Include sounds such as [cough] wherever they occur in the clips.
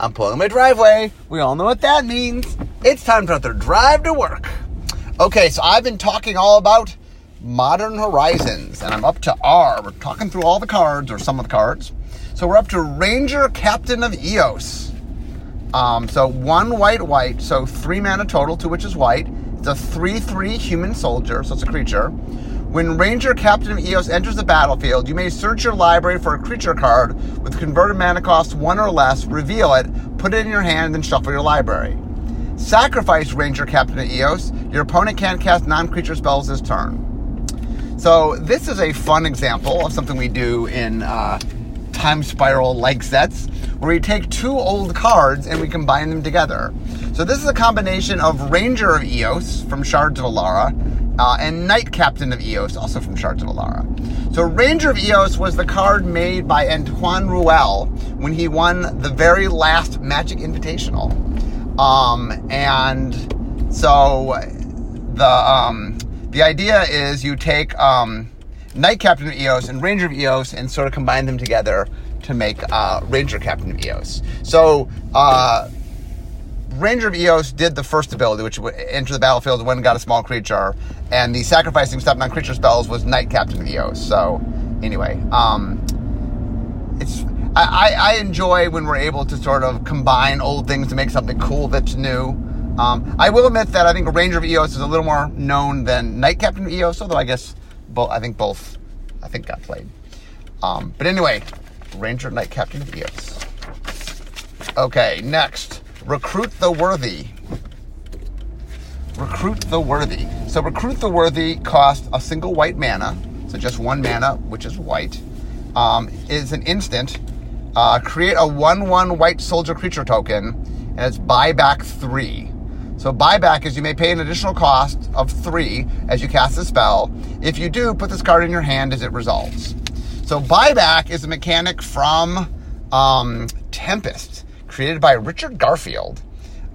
I'm pulling my driveway. We all know what that means. It's time for another drive to work. Okay, so I've been talking all about Modern Horizons, and I'm up to R. We're talking through all the cards, or some of the cards. So we're up to Ranger Captain of Eos. Um, so one white, white, so three mana total, two which is white. It's a 3 3 human soldier, so it's a creature. When Ranger Captain of Eos enters the battlefield, you may search your library for a creature card with converted mana cost one or less, reveal it, put it in your hand, then shuffle your library. Sacrifice Ranger Captain of Eos. Your opponent can't cast non creature spells this turn. So, this is a fun example of something we do in uh, time spiral like sets where we take two old cards and we combine them together. So, this is a combination of Ranger of Eos from Shards of Alara uh, and Knight Captain of Eos, also from Shards of Alara. So, Ranger of Eos was the card made by Antoine Ruel when he won the very last Magic Invitational. Um, and so the um, the idea is you take um, Knight Captain of Eos and Ranger of Eos and sort of combine them together to make uh, Ranger Captain of Eos. So uh, Ranger of Eos did the first ability, which would enter the battlefield when got a small creature, and the sacrificing stuff non creature spells was Knight Captain of Eos. So anyway, um, it's I, I, enjoy when we're able to sort of combine old things to make something cool that's new. Um, I will admit that I think Ranger of Eos is a little more known than Knight Captain of Eos, although I guess both I think both I think got played. Um, but anyway, Ranger Knight Captain of Eos. Okay, next. Recruit the Worthy. Recruit the Worthy. So Recruit the Worthy costs a single white mana, so just one mana, which is white. Um, is an instant uh, create a 1 1 white soldier creature token, and it's buyback 3. So, buyback is you may pay an additional cost of 3 as you cast the spell. If you do, put this card in your hand as it resolves. So, buyback is a mechanic from um, Tempest, created by Richard Garfield.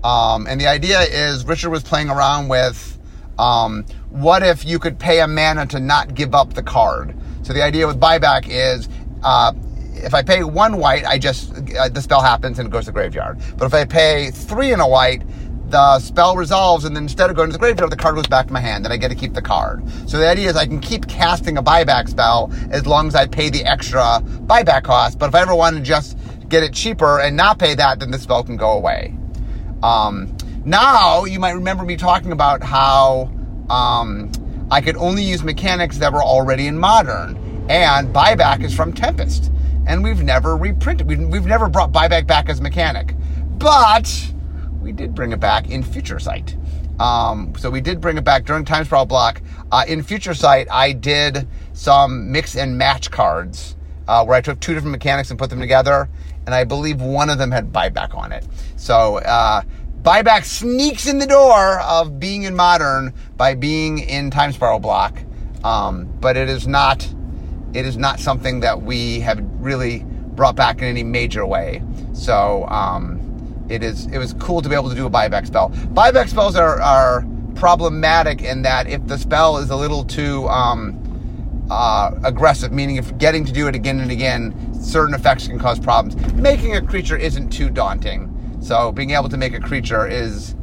Um, and the idea is Richard was playing around with um, what if you could pay a mana to not give up the card? So the idea with buyback is uh, if I pay one white, I just uh, the spell happens and it goes to the graveyard. But if I pay three in a white, the spell resolves, and then instead of going to the graveyard, the card goes back to my hand, and I get to keep the card. So the idea is I can keep casting a buyback spell as long as I pay the extra buyback cost. But if I ever want to just get it cheaper and not pay that, then this spell can go away. Um, now you might remember me talking about how um, I could only use mechanics that were already in modern, and buyback is from Tempest and we've never reprinted. We've, we've never brought buyback back as mechanic, but we did bring it back in Future Sight. Um, so we did bring it back during Time Spiral Block. Uh, in Future Sight, I did some mix and match cards uh, where I took two different mechanics and put them together, and I believe one of them had buyback on it. So uh, buyback sneaks in the door of being in Modern by being in Time Spiral Block, um, but it is not it is not something that we have really brought back in any major way. So um, it is it was cool to be able to do a buyback spell. Buyback spells are, are problematic in that if the spell is a little too um, uh, aggressive, meaning if getting to do it again and again, certain effects can cause problems. Making a creature isn't too daunting. So being able to make a creature is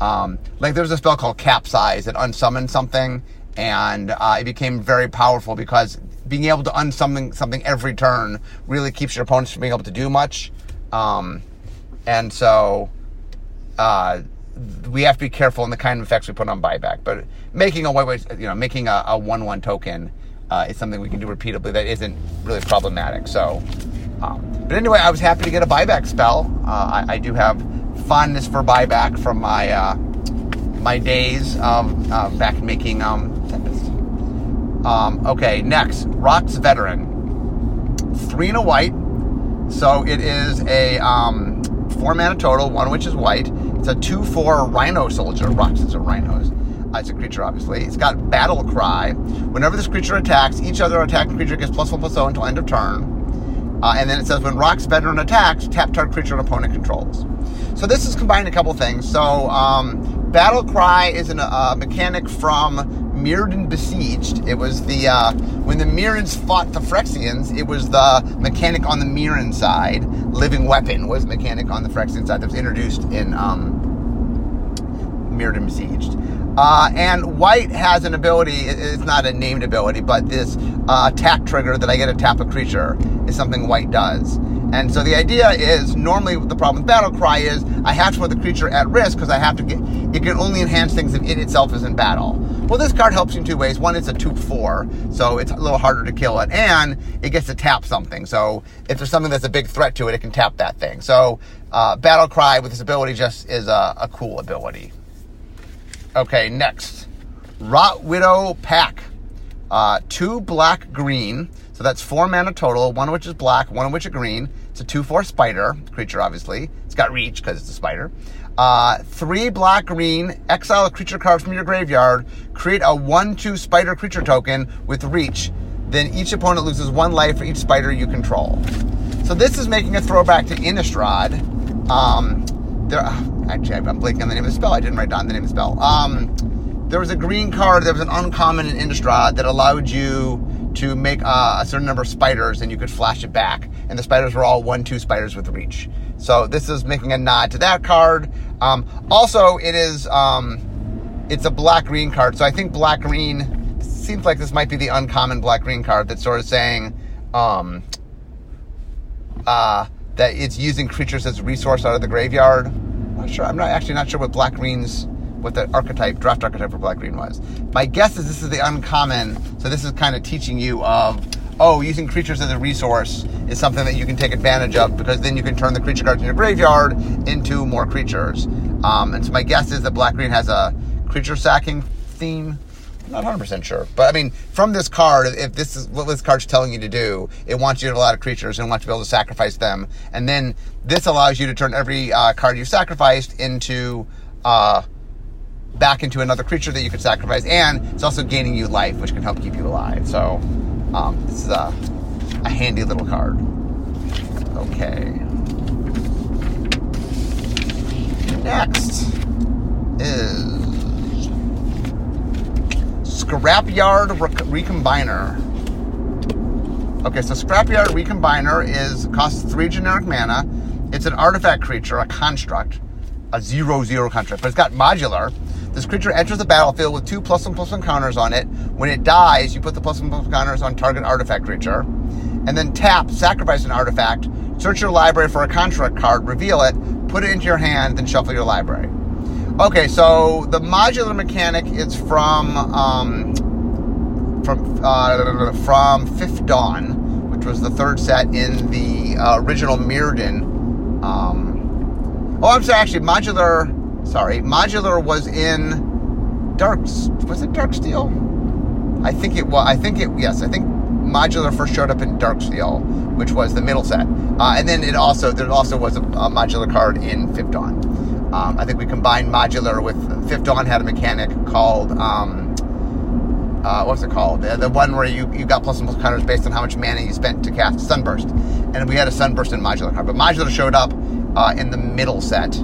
um, like there's a spell called Capsize that unsummons something, and uh, it became very powerful because being able to unsummon something every turn really keeps your opponents from being able to do much. Um, and so uh, we have to be careful in the kind of effects we put on buyback. But making a you know, making a, a one-one token uh, is something we can do repeatedly that isn't really problematic. So, um, but anyway, I was happy to get a buyback spell. Uh, I, I, do have fondness for buyback from my uh, my days uh, back making um, um, okay, next, Rhox Veteran. Three and a white. So it is a um, four mana total, one which is white. It's a 2 4 Rhino Soldier. Rhox is a rhinos. It's a creature, obviously. It's got Battle Cry. Whenever this creature attacks, each other attacking creature gets plus 1 plus 0 until end of turn. Uh, and then it says when Rhox Veteran attacks, tap target creature an opponent controls. So this is combining a couple things. So um, Battle Cry is a uh, mechanic from Mirrodin Besieged. It was the uh, when the Mirrans fought the Phyrexians. It was the mechanic on the Mirran side. Living weapon was mechanic on the Phyrexian side that was introduced in um, Mirrodin Besieged. Uh, and white has an ability, it's not a named ability, but this uh, attack trigger that I get to tap a creature is something white does. And so the idea is normally the problem with Battle Cry is I have to put the creature at risk because I have to get it can only enhance things if it itself is in battle. Well, this card helps you in two ways. One, it's a 2 4, so it's a little harder to kill it, and it gets to tap something. So if there's something that's a big threat to it, it can tap that thing. So uh, Battle Cry with this ability just is a, a cool ability. Okay, next. Rot Widow Pack. Uh, two black green. So that's four mana total, one of which is black, one of which is green. It's a 2 4 spider creature, obviously. It's got reach because it's a spider. Uh, three black green, exile a creature card from your graveyard, create a 1 2 spider creature token with reach. Then each opponent loses one life for each spider you control. So this is making a throwback to Innistrad. Um, there, actually, I'm blanking on the name of the spell. I didn't write down the name of the spell. Um, there was a green card. There was an uncommon in Innistrad that allowed you to make uh, a certain number of spiders, and you could flash it back. And the spiders were all one-two spiders with reach. So this is making a nod to that card. Um, also, it is um, it's a black green card. So I think black green seems like this might be the uncommon black green card that's sort of saying um, uh, that it's using creatures as a resource out of the graveyard. I'm not sure. I'm not actually not sure what black greens what the archetype draft archetype for black green was. My guess is this is the uncommon. So this is kind of teaching you of oh, using creatures as a resource is something that you can take advantage of because then you can turn the creature cards in your graveyard into more creatures. Um, and so my guess is that black green has a creature sacking theme. Not 100% sure. But I mean, from this card, if this is what this card's telling you to do, it wants you to have a lot of creatures and wants you to be able to sacrifice them. And then this allows you to turn every uh, card you sacrificed into uh, back into another creature that you could sacrifice, and it's also gaining you life, which can help keep you alive. So um, this is a, a handy little card. Okay. Next is Scrapyard Recombiner. Okay, so Scrapyard Recombiner is costs three generic mana. It's an artifact creature, a construct, a zero zero construct, but it's got modular. This creature enters the battlefield with two plus one plus one counters on it. When it dies, you put the plus one plus one counters on target artifact creature. And then tap, sacrifice an artifact, search your library for a construct card, reveal it, put it into your hand, then shuffle your library. Okay, so the modular mechanic is from um, from uh, from Fifth Dawn, which was the third set in the uh, original Mirrodin. Um, oh, I'm sorry, actually, modular Sorry, modular was in Darks. Was it Darksteel? I think it was. I think it. Yes, I think modular first showed up in Darksteel, which was the middle set, uh, and then it also there also was a, a modular card in Fifth Dawn. Um, I think we combined modular with Fifth Dawn had a mechanic called. Um, uh, what's it called? The, the, one where you, you got plus and plus counters based on how much mana you spent to cast Sunburst. And we had a Sunburst in modular card. But modular showed up uh, in the middle set.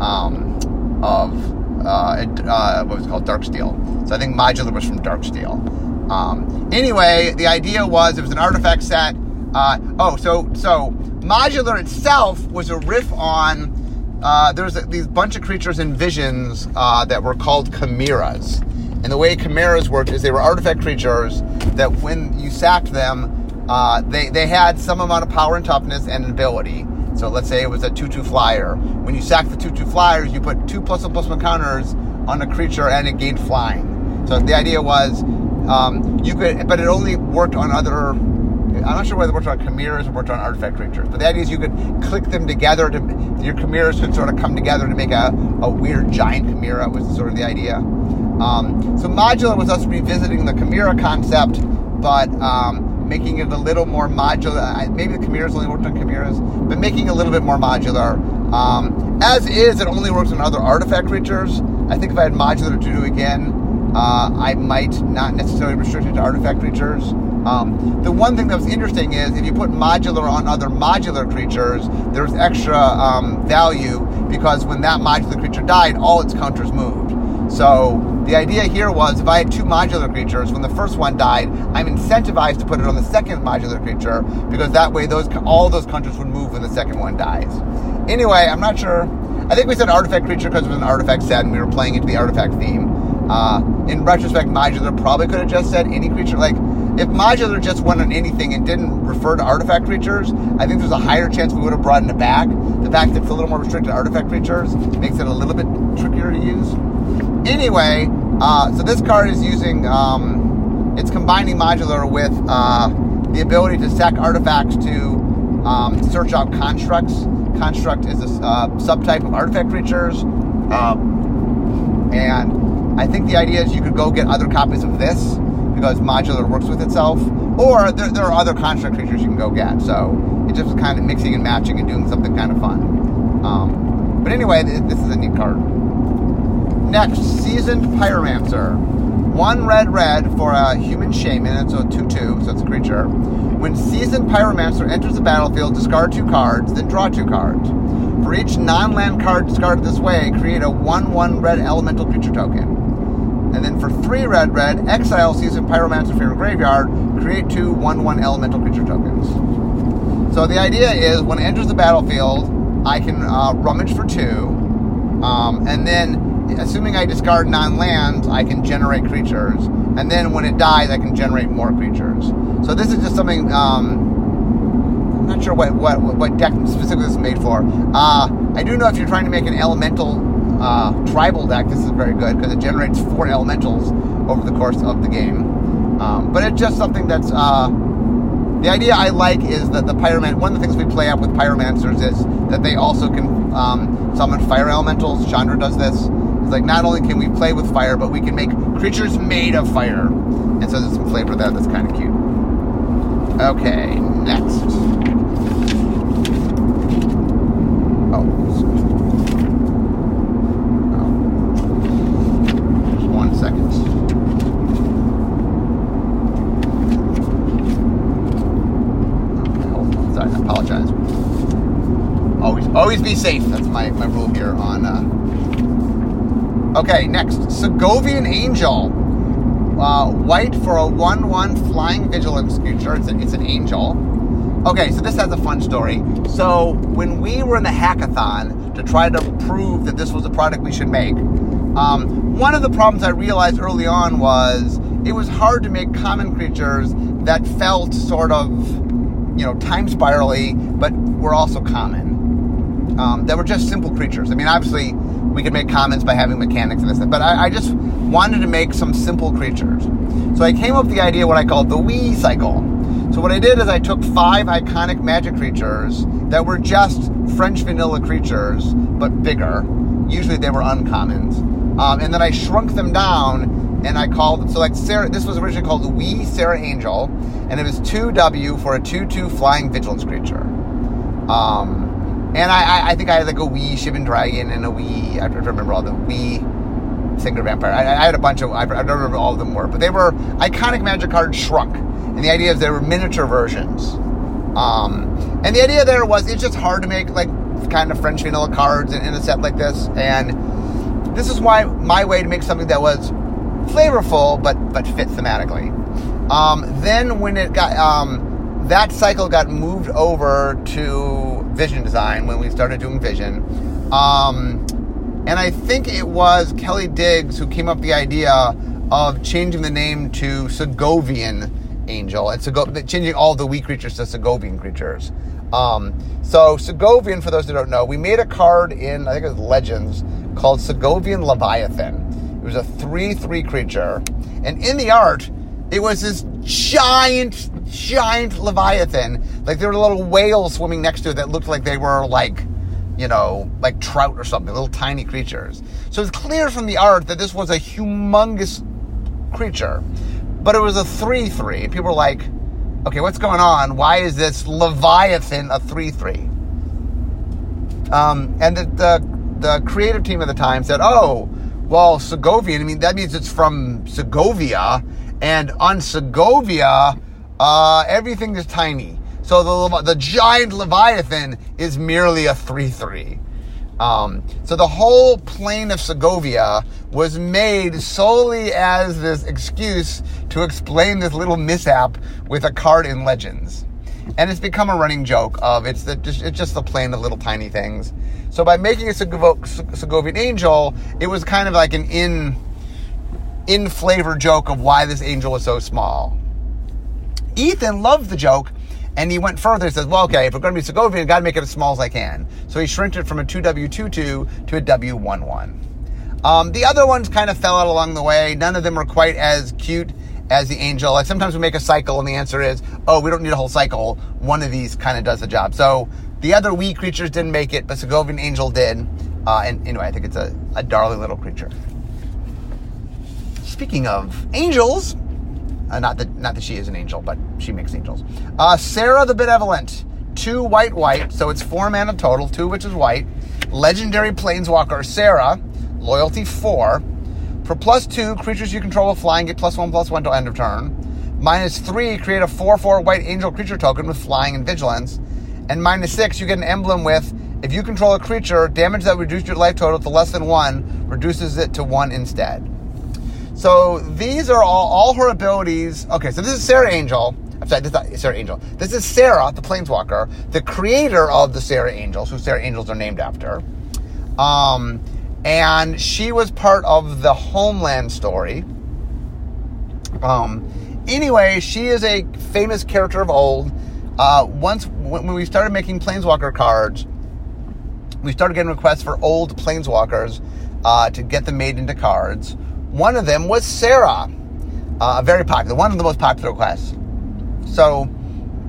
Um, of uh, uh, what was it called Darksteel. So I think modular was from Darksteel. Um, anyway, the idea was it was an artifact set. Uh, oh, so so modular itself was a riff on. Uh, there was a, these bunch of creatures in visions uh, that were called chimeras, and the way chimeras worked is they were artifact creatures that when you sacked them, uh, they they had some amount of power and toughness and ability so let's say it was a 2-2 flyer. When you sack the 2-2 flyers, you put two plus one plus one counters on a creature and it gained flying. So the idea was um, you could, but it only worked on other. I'm not sure whether it worked on chimeras or worked on artifact creatures. But the idea is you could click them together to your chimeras could sort of come together to make a, a weird giant chimera was sort of the idea. Um, so modular was us revisiting the chimera concept, but um, making it a little more modular. Maybe the chimeras only worked on chimeras, but making it a little bit more modular. Um, as is, it only works on other artifact creatures. I think if I had modular to do again, uh, I might not necessarily restrict it to artifact creatures. Um, the one thing that was interesting is if you put modular on other modular creatures, there's extra um, value because when that modular creature died, all its counters moved. So the idea here was if I had two modular creatures, when the first one died, I'm incentivized to put it on the second modular creature because that way those all those counters would move when the second one dies. Anyway, I'm not sure. I think we said artifact creature because it was an artifact set and we were playing into the artifact theme. Uh, in retrospect, modular probably could have just said any creature. Like if modular just went on anything and didn't refer to artifact creatures, I think there's a higher chance we would have brought in it back. The fact that it's a little more restricted artifact creatures makes it a little bit trickier to use. Anyway, uh, so this card is using, um, it's combining modular with uh, the ability to stack artifacts to um, search out constructs. Construct is a uh, subtype of artifact creatures. Um, and I think the idea is you could go get other copies of this because modular works with itself. Or there, there are other construct creatures you can go get. So it's just kind of mixing and matching and doing something kind of fun. Um, but anyway, this is a neat card. Next, Seasoned Pyromancer. One red red for a human shaman, it's a 2 2, so it's a creature. When Seasoned Pyromancer enters the battlefield, discard two cards, then draw two cards. For each non land card discarded this way, create a 1 1 red elemental creature token. And then for three red red, exile Seasoned Pyromancer from your graveyard, create two 1 1 elemental creature tokens. So the idea is when it enters the battlefield, I can uh, rummage for two, um, and then assuming I discard non lands, I can generate creatures. And then when it dies, I can generate more creatures. So this is just something. Um, I'm not sure what, what, what deck specifically this is made for. Uh, I do know if you're trying to make an elemental uh, tribal deck, this is very good because it generates four elementals over the course of the game. Um, but it's just something that's uh, the idea I like is that the pyroman. One of the things we play up with pyromancers is that they also can um, summon fire elementals. Chandra does this. It's like not only can we play with fire, but we can make creatures made of fire, and so there's some flavor there that's kind of cute. Okay, next. Always be safe. That's my, my rule here on. Uh... Okay, next. Segovian Angel. Uh, white for a 1 1 flying vigilance creature. It's, a, it's an angel. Okay, so this has a fun story. So, when we were in the hackathon to try to prove that this was a product we should make, um, one of the problems I realized early on was it was hard to make common creatures that felt sort of, you know, time spirally, but were also common um, that were just simple creatures. I mean, obviously, we could make comments by having mechanics and this, but I, I, just wanted to make some simple creatures. So I came up with the idea what I called the wee cycle. So what I did is I took five iconic magic creatures that were just French vanilla creatures, but bigger. Usually they were uncommons. Um, and then I shrunk them down and I called so like Serra. This was originally called the wee Serra Angel, and it was two W for a two-two flying vigilance creature. Um, and I, I, think I had like a wee Shivan Dragon and a wee. I don't remember all the wee Sengir Vampire. I, I, had a bunch of. I don't remember all of them were, but they were iconic Magic cards shrunk. And the idea is they were miniature versions. Um, and the idea there was it's just hard to make like kind of French vanilla cards in, in a set like this. And this is why my way to make something that was flavorful but but fit thematically. Um, then when it got um, that cycle got moved over to vision design when we started doing vision. Um, and I think it was Kelly Digges who came up the idea of changing the name to Segovian Angel and Sego- changing all the wee creatures to Segovian creatures. Um, so Segovian, for those who don't know, we made a card in I think it was Legends called Segovian Leviathan. It was a three-three creature, and in the art, it was this giant, giant leviathan. Like there were little whales swimming next to it that looked like they were like, you know, like trout or something, little tiny creatures. So it's clear from the art that this was a humongous creature. But it was a 3 3. People were like, okay, what's going on? Why is this Leviathan a 3 3? Um, and the, the, the creative team at the time said, oh, well, Segovian, I mean, that means it's from Segovia and on Segovia, uh, everything is tiny. So the, the giant Leviathan is merely a 3 3. Um, so the whole plane of Segovia was made solely as this excuse to explain this little mishap with a card in Legends. And it's become a running joke of it's, the, it's just the plane of little tiny things. So by making a Segovian angel, it was kind of like an in in flavor joke of why this angel is so small. Ethan loved the joke and he went further. He says, well, okay, if we're going to be Segovian, I've got to make it as small as I can. So he shrinked it from a 2W22 to a W11. Um, the other ones kind of fell out along the way. None of them were quite as cute as the angel. Like sometimes we make a cycle and the answer is, oh, we don't need a whole cycle. One of these kind of does the job. So the other wee creatures didn't make it, but Segovian angel did. Uh, and anyway, I think it's a, a darling little creature. Speaking of angels, uh, not that not that she is an angel, but she makes angels. Uh, Serra the Benevolent, two white white, so it's four mana total, two which is white. Legendary Planeswalker Serra, loyalty four. For plus two, creatures you control with flying get plus one plus one till end of turn. Minus three, create a four four white angel creature token with flying and vigilance. And minus six, you get an emblem with if you control a creature, damage that reduced your life total to less than one reduces it to one instead. So these are all all her abilities. Okay, so this is Serra Angel. I'm sorry, this is Serra Angel. This is Serra, the Planeswalker, the creator of the Serra Angels, who Serra Angels are named after. Um, and she was part of the Homeland story. Um, anyway, she is a famous character of old. Uh, once when we started making Planeswalker cards, we started getting requests for old Planeswalkers uh, to get them made into cards. One of them was Serra, uh, very popular, one of the most popular requests. So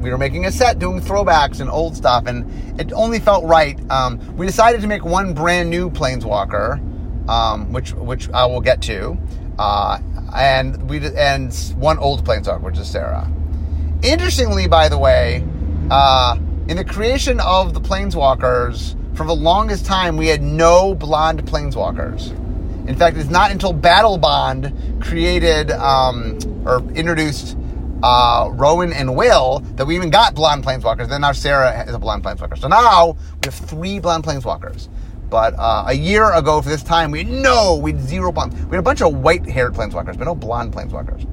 we were making a set doing throwbacks and old stuff, and it only felt right. Um, we decided to make one brand new Planeswalker, um, which which I will get to, uh, and we and one old Planeswalker, which is Serra. Interestingly, by the way, uh, in the creation of the Planeswalkers, for the longest time we had no blonde Planeswalkers. In fact, it's not until Battlebond created um, or introduced uh, Rowan and Will that we even got blonde planeswalkers. Then now Serra is a blonde planeswalker. So now we have three blonde planeswalkers. But uh, a year ago for this time, we no, we had zero blonde. We had a bunch of white-haired planeswalkers, but no blonde planeswalkers.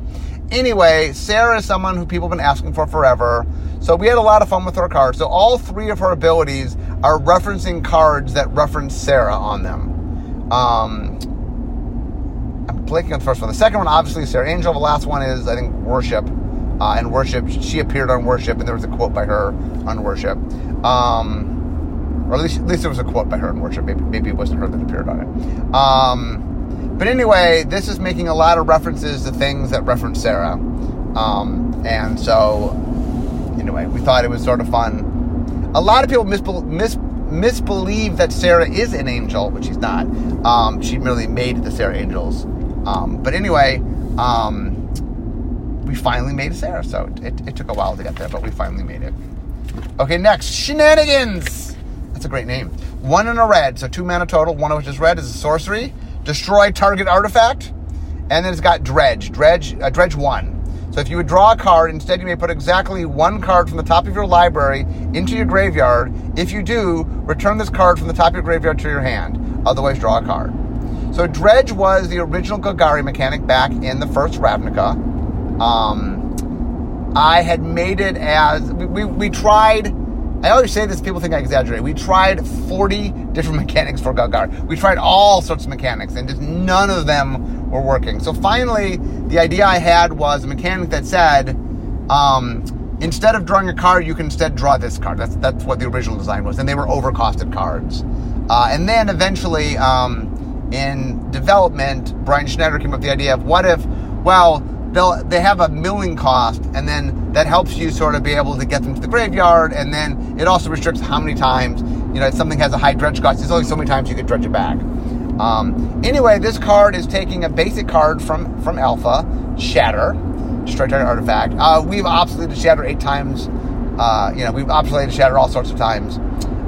Anyway, Serra is someone who people have been asking for forever. So we had a lot of fun with her cards. So all three of her abilities are referencing cards that reference Serra on them. Um, I'm on the first one. The second one, obviously, Serra Angel. The last one is, I think, Worship. Uh, and Worship, she appeared on Worship, and there was a quote by her on Worship. Um, or at least, at least there was a quote by her on Worship. Maybe, maybe it wasn't her that appeared on it. Um, but anyway, this is making a lot of references to things that reference Serra. Um, and so, anyway, we thought it was sort of fun. A lot of people misbel- mis- misbelieve that Serra is an angel, but she's not. Um, she merely made the Serra Angels. Um, but anyway, um, we finally made Serra, so it, it, took a while to get there, but we finally made it. Okay, next, Shenanigans! That's a great name. One in a red, so two mana total, one of which is red, is a sorcery. Destroy target artifact. And then it's got Dredge, Dredge, uh, Dredge 1. So if you would draw a card, instead you may put exactly one card from the top of your library into your graveyard. If you do, return this card from the top of your graveyard to your hand. Otherwise, draw a card. So Dredge was the original Golgari mechanic back in the first Ravnica. Um, I had made it as we, we, we tried. I always say this, people think I exaggerate. We tried 40 different [laughs] mechanics for Golgari. We tried all sorts of mechanics, and just none of them were working. So finally, the idea I had was a mechanic that said, um, instead of drawing a card, you can instead draw this card. That's that's what the original design was, and they were overcosted cards. Uh, and then eventually, um, in development, Brian Schneider came up with the idea of what if, well, they'll they have a milling cost, and then that helps you sort of be able to get them to the graveyard, and then it also restricts how many times you know if something has a high dredge cost. There's only so many times you can dredge it back. Um, anyway, this card is taking a basic card from from Alpha, Shatter, Destroy Target Artifact. Uh, we've obsoleted Shatter eight times. Uh, you know, we've obsoleted Shatter all sorts of times.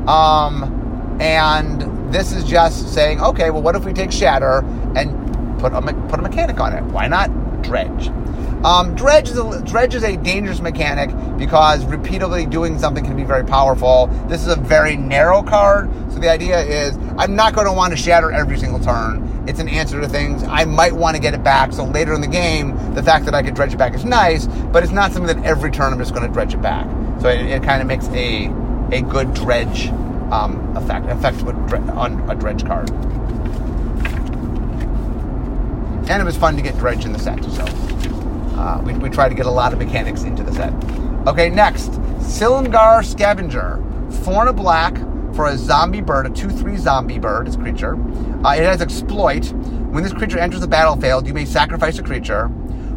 Um, and this is just saying, okay, well, what if we take Shatter and put a put a mechanic on it? Why not Dredge? Um, dredge is a, dredge is a dangerous mechanic because repeatedly doing something can be very powerful. This is a very narrow card, so the idea is I'm not going to want to shatter every single turn. It's an answer to things. I might want to get it back, so later in the game, the fact that I could dredge it back is nice, but it's not something that every turn I'm just going to dredge it back. So it, it kind of makes a a good dredge um, effect effect on a dredge card. And it was fun to get dredge in the set, so uh, we, we try to get a lot of mechanics into the set. Okay, next, Silumgar Scavenger. Four and a black for a zombie bird, a 2 3 zombie bird, its creature. Uh, it has exploit. When this creature enters the battlefield, you may sacrifice a creature.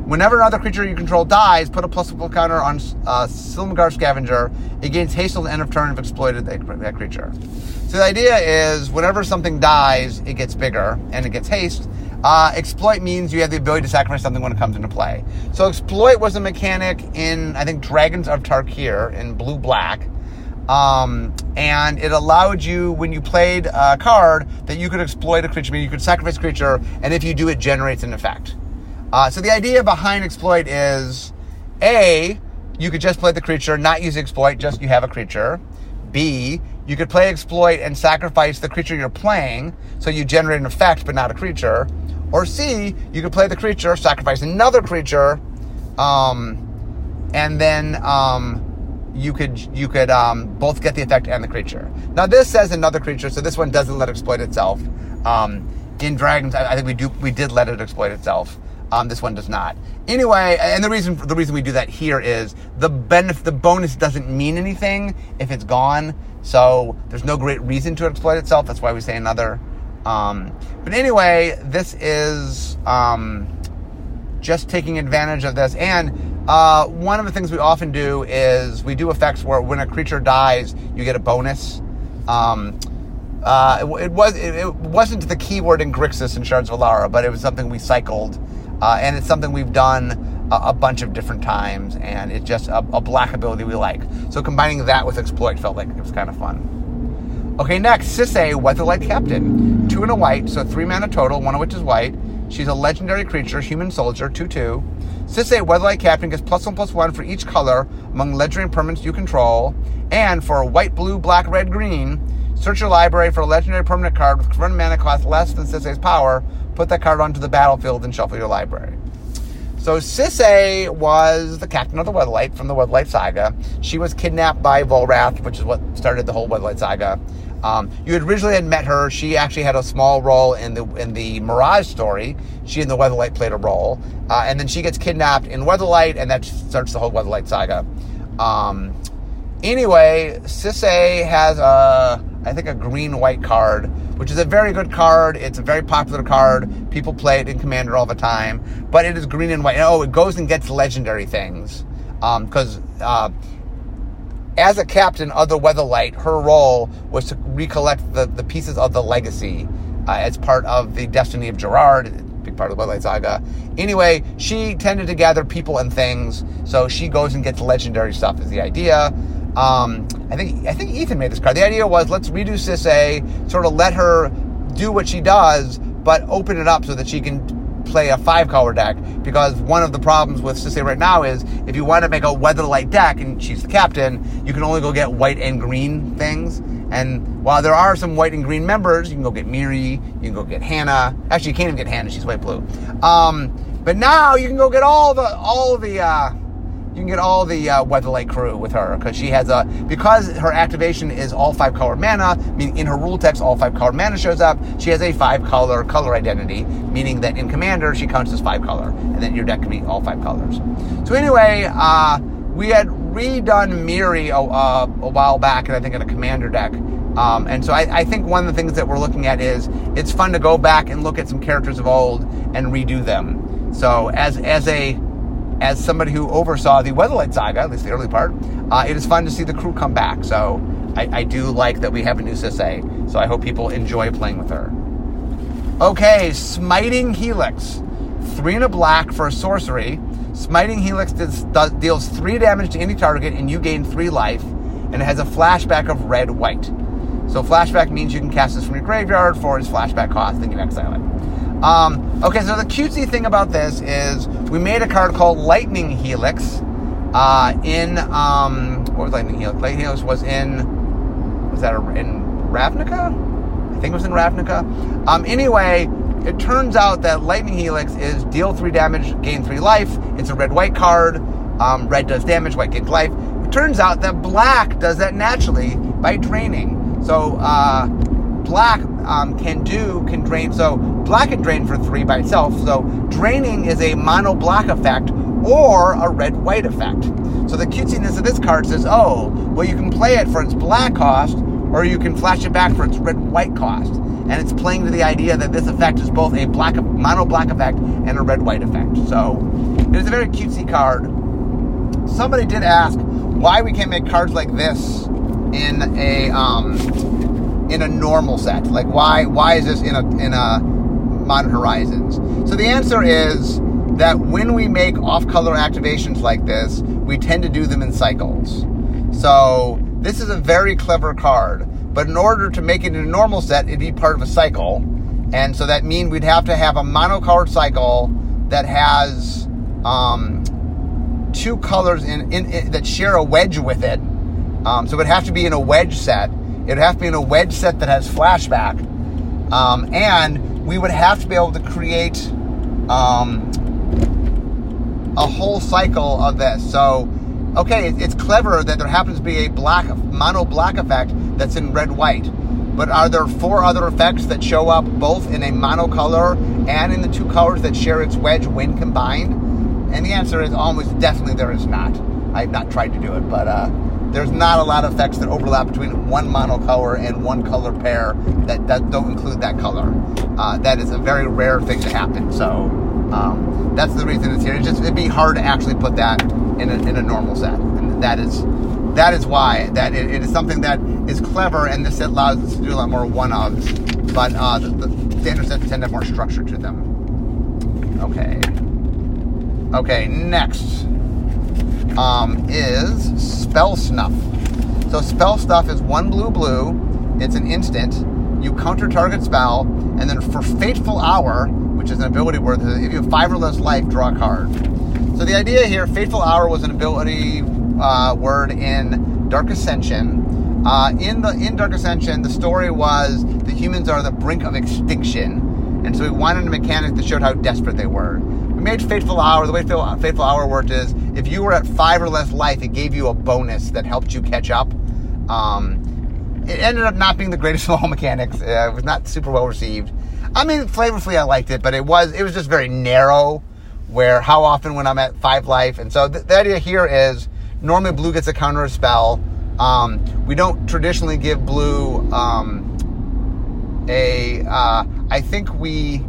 Whenever another creature you control dies, put a plus one counter on uh, Silumgar Scavenger. It gains haste till the end of turn if exploited that, that creature. So the idea is whenever something dies, it gets bigger and it gets haste. Uh, exploit means you have the ability to sacrifice something when it comes into play. So exploit was a mechanic in I think Dragons of Tarkir in blue black. Um, and it allowed you when you played a card that you could exploit a creature, meaning you could sacrifice a creature, and if you do, it generates an effect. Uh, so the idea behind exploit is A, you could just play the creature, not use exploit, just you have a creature. B, you could play exploit and sacrifice the creature you're playing, so you generate an effect but not a creature. Or C, you could play the creature, sacrifice another creature, um, and then um, you could you could um, both get the effect and the creature. Now this says another creature, so this one doesn't let exploit itself. Um, in Dragons, I, I, think we do we did let it exploit itself. Um, this one does not. Anyway, and the reason the reason we do that here is the benefit the bonus doesn't mean anything if it's gone. So there's no great reason to exploit itself. That's why we say another. Um, but anyway, this is um, just taking advantage of this. And uh, one of the things we often do is we do effects where when a creature dies, you get a bonus. Um, uh, it, it, was it, it, wasn't the keyword in Grixis and Shards of Alara, but it was something we cycled, uh, and it's something we've done a, a, bunch of different times, and it's just a, a black ability we like. So combining that with exploit felt like it was kind of fun. Okay, next, Sisay, Weatherlight Captain. Two and a white, so three mana total, one of which is white. She's a legendary creature, human soldier, 2 2. Sisay, Weatherlight Captain gets plus one plus one for each color among legendary permanents you control. And for white, blue, black, red, green, search your library for a legendary permanent card with current mana cost less than Sisay's power. Put that card onto the battlefield and shuffle your library. So Sisay was the captain of the Weatherlight from the Weatherlight Saga. She was kidnapped by Volrath, which is what started the whole Weatherlight Saga. Um, you had originally had met her. She actually had a small role in the in the Mirage story. She and the Weatherlight played a role, uh, and then she gets kidnapped in Weatherlight, and that starts the whole Weatherlight saga. Um, anyway, Sisay has a I think a green white card, which is a very good card. It's a very popular card. People play it in Commander all the time, but it is green and white. oh, it goes and gets legendary things because. Um, uh, as a captain of the Weatherlight, her role was to recollect the, the pieces of the legacy uh, as part of the destiny of Gerard, big part of the Weatherlight saga. Anyway, she tended to gather people and things, so she goes and gets legendary stuff. Is the idea? Um, I think I think Ethan made this card. The idea was let's redo Sisay, sort of let her do what she does, but open it up so that she can play a five color deck because one of the problems with Sisay right now is if you want to make a Weatherlight deck and she's the captain, you can only go get white and green things. And while there are some white and green members, you can go get Mirri, you can go get Hanna. Actually, you can't even get Hanna; she's white blue. Um, but now you can go get all the all the uh, you can get all the uh, Weatherlight crew with her because she has a because her activation is all five color mana. Meaning in her rule text, all five color mana shows up. She has a five color color identity, meaning that in Commander she counts as five color, and then your deck can be all five colors. So anyway, uh, we had redone Mirri a, uh, a while back, and I think in a Commander deck. Um, and so I, I, think one of the things that we're looking at is it's fun to go back and look at some characters of old and redo them. So as as a as somebody who oversaw the Weatherlight saga, at least the early part, uh, it is fun to see the crew come back. So I, I do like that we have a new Sisay. So I hope people enjoy playing with her. Okay, Smiting Helix. Three and a black for a sorcery. Smiting Helix does, does, deals three damage to any target, and you gain three life. And it has a flashback of red white. So flashback means you can cast this from your graveyard for its flashback cost, then you exile it. Um, okay, so the cutesy thing about this is we made a card called Lightning Helix. Uh, in um, what was Lightning Helix? Lightning Helix was in was that in Ravnica? I think it was in Ravnica. Um, anyway, it turns out that Lightning Helix is deal three damage, gain three life. It's a red white card. Um, red does damage, white gains life. It turns out that black does that naturally by draining. So uh, black um, can do can drain. So black can drain for three by itself. So draining is a mono black effect or a red white effect. So the cutesiness of this card says, oh, well you can play it for its black cost, or you can flash it back for its red white cost. And it's playing to the idea that this effect is both a black mono black effect and a red white effect. So it is a very cutesy card. Somebody did ask why we can't make cards like this in a um, in a normal set. Like why why is this in a in a Modern Horizons? So the answer is that when we make off-color activations like this, we tend to do them in cycles. So this is a very clever card, but in order to make it in a normal set, it'd be part of a cycle. And so that means we'd have to have a monocolored cycle that has um, two colors in, in, in, that share a wedge with it. Um, so it would have to be in a wedge set. It would have to be in a wedge set that has flashback. Um, and we would have to be able to create um, a whole cycle of this. So, okay, it's clever that there happens to be a black mono black effect that's in red white. But are there four other effects that show up both in a monocolor and in the two colors that share its wedge when combined? And the answer is almost definitely there is not. I've not tried to do it, but uh, there's not a lot of effects that overlap between one monocolor and one color pair that, that don't include that color. Uh, that is a very rare thing to happen. So um, that's the reason it's here. It's just it'd be hard to actually put that in a, in a normal set, and that is that is why that it, it is something that is clever, and this allows us to do a lot more one-ofs. But uh, the, the standard sets tend to have more structure to them. Okay. Okay. Next um, is spell snuff. So spell snuff is one blue blue. It's an instant. You counter target spell, and then for fateful hour, which is an ability where if you have five or less life, draw a card. So the idea here, fateful hour was an ability uh, word in Dark Ascension. Uh, in the in Dark Ascension, the story was the humans are the brink of extinction, and so we wanted a mechanic that showed how desperate they were. We made Fateful Hour. The way Fateful Hour worked is if you were at five or less life, it gave you a bonus that helped you catch up. Um, it ended up not being the greatest [laughs] of all mechanics. Uh, it was not super well received. I mean, flavorfully, I liked it, but it was it was just very narrow. Where how often when I'm at five life, and so the, the idea here is normally blue gets a counter spell. Um, we don't traditionally give blue um, a. Uh, I think we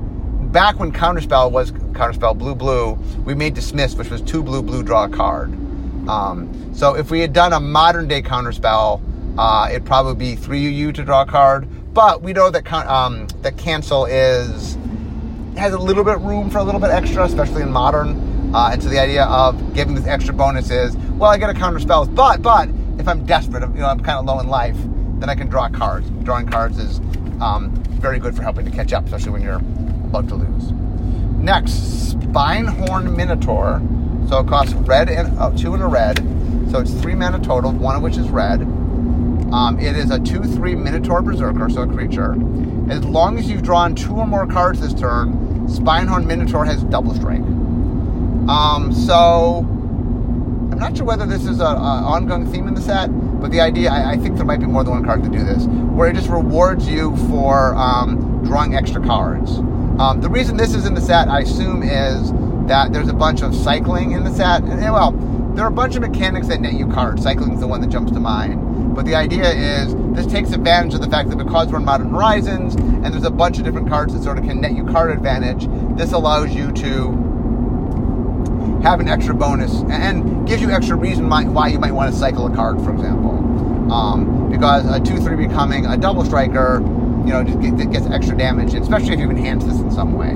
back when counterspell was counterspell blue blue, we made dismiss, which was two blue blue draw a card. Um, so if we had done a modern day counterspell, uh, it'd probably be three UU to draw a card. But we know that um, that cancel is has a little bit room for a little bit extra, especially in modern. Uh, and so the idea of giving this extra bonus is, well, I get a counter spells, but but if I'm desperate, you know, I'm kind of low in life, then I can draw cards. Drawing cards is um, very good for helping to catch up, especially when you're about to lose. Next, Spinehorn Minotaur. So it costs red and uh, two and a red. So it's three mana total, one of which is red. Um, it is a 2 3 Minotaur Berserker, so a creature. As long as you've drawn two or more cards this turn, Spinehorn Minotaur has double strike. Um, so I'm not sure whether this is an ongoing theme in the set, but the idea, I, I, think there might be more than one card to do this, where it just rewards you for um, drawing extra cards. Um, the reason this is in the set, I assume, is that there's a bunch of cycling in the set. And, well, there are a bunch of mechanics that net you cards. Cycling is the one that jumps to mind. But the idea is this takes advantage of the fact that because we're in Modern Horizons and there's a bunch of different cards that sort of can net you card advantage, this allows you to have an extra bonus and gives you extra reason why you might want to cycle a card, for example. Um, because a 2 3 becoming a double striker you know, just get, gets extra damage, especially if you enhance this in some way.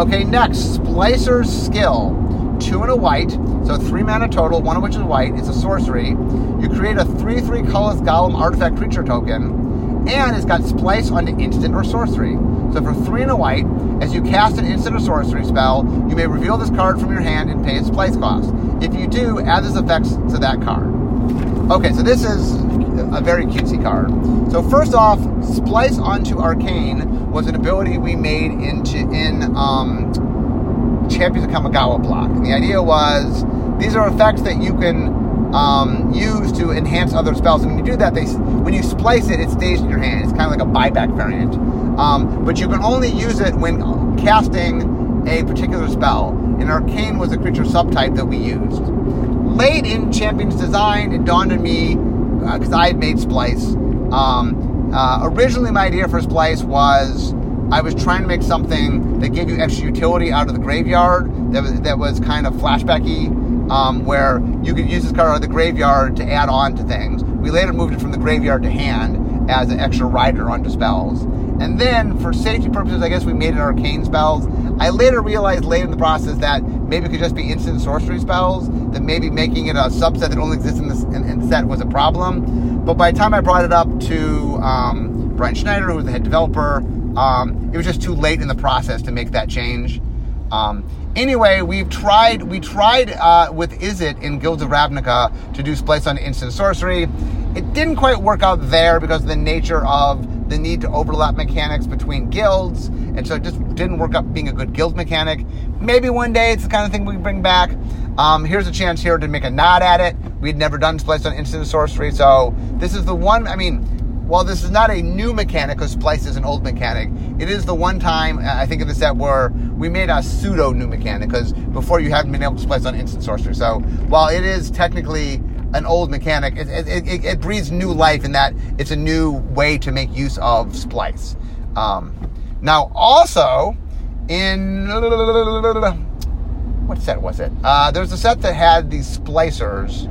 Okay, next, Splicer's Skill. Two and a white, so three mana total, one of which is white. It's a sorcery. You create a 3 3 colorless golem artifact creature token, and it's got splice onto instant or sorcery. So for three and a white, as you cast an instant or sorcery spell, you may reveal this card from your hand and pay its splice cost. If you do, add this effects to that card. Okay, so this is a very cutesy card. So first off, Splice onto Arcane was an ability we made into in um, Champions of Kamigawa block. And the idea was these are effects that you can um, use to enhance other spells. And when you do that, they when you splice it, it stays in your hand. It's kind of like a buyback variant. Um, but you can only use it when casting a particular spell. And Arcane was a creature subtype that we used. Late in Champion's design, it dawned on me because uh, I had made Splice. Um, uh, originally, my idea for Splice was I was trying to make something that gave you extra utility out of the graveyard that was, that was kind of flashbacky, um, where you could use this card out of the graveyard to add on to things. We later moved it from the graveyard to hand as an extra rider onto spells. And then, for safety purposes, I guess we made it arcane spells. I later realized late in the process that maybe it could just be instant sorcery spells, that maybe making it a subset that only exists in this in, in set was a problem. But by the time I brought it up to um, Brian Schneider, who was the head developer, um, it was just too late in the process to make that change. Um, anyway, we've tried. We tried uh, with Izzet in Guilds of Ravnica to do splice on instant sorcery. It didn't quite work out there because of the nature of the need to overlap mechanics between guilds, and so it just didn't work out being a good guild mechanic. Maybe one day it's the kind of thing we bring back. Um, here's a chance here to make a nod at it. We had never done splice on instant sorcery, so this is the one. I mean, while this is not a new mechanic, because Splice is an old mechanic, it is the one time, I think, in the set where we made a pseudo new mechanic, because before you haven't been able to splice on instant sorcery. So while it is technically an old mechanic, it, it, it, it breathes new life in that it's a new way to make use of Splice. Um, now, also, in what set was it? Uh, there's a set that had these splicers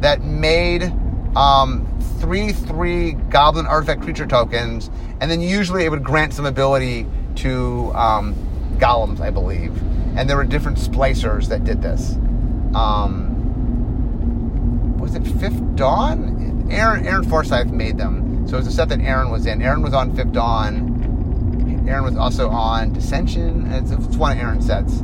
that made um, three three goblin artifact creature tokens, and then usually it would grant some ability to um, golems, I believe. And there were different splicers that did this. Um, was it Fifth Dawn? Aaron Aaron Forsythe made them, so it was a set that Aaron was in. Aaron was on Fifth Dawn. Aaron was also on Dissension. It's, it's one of Aaron's sets.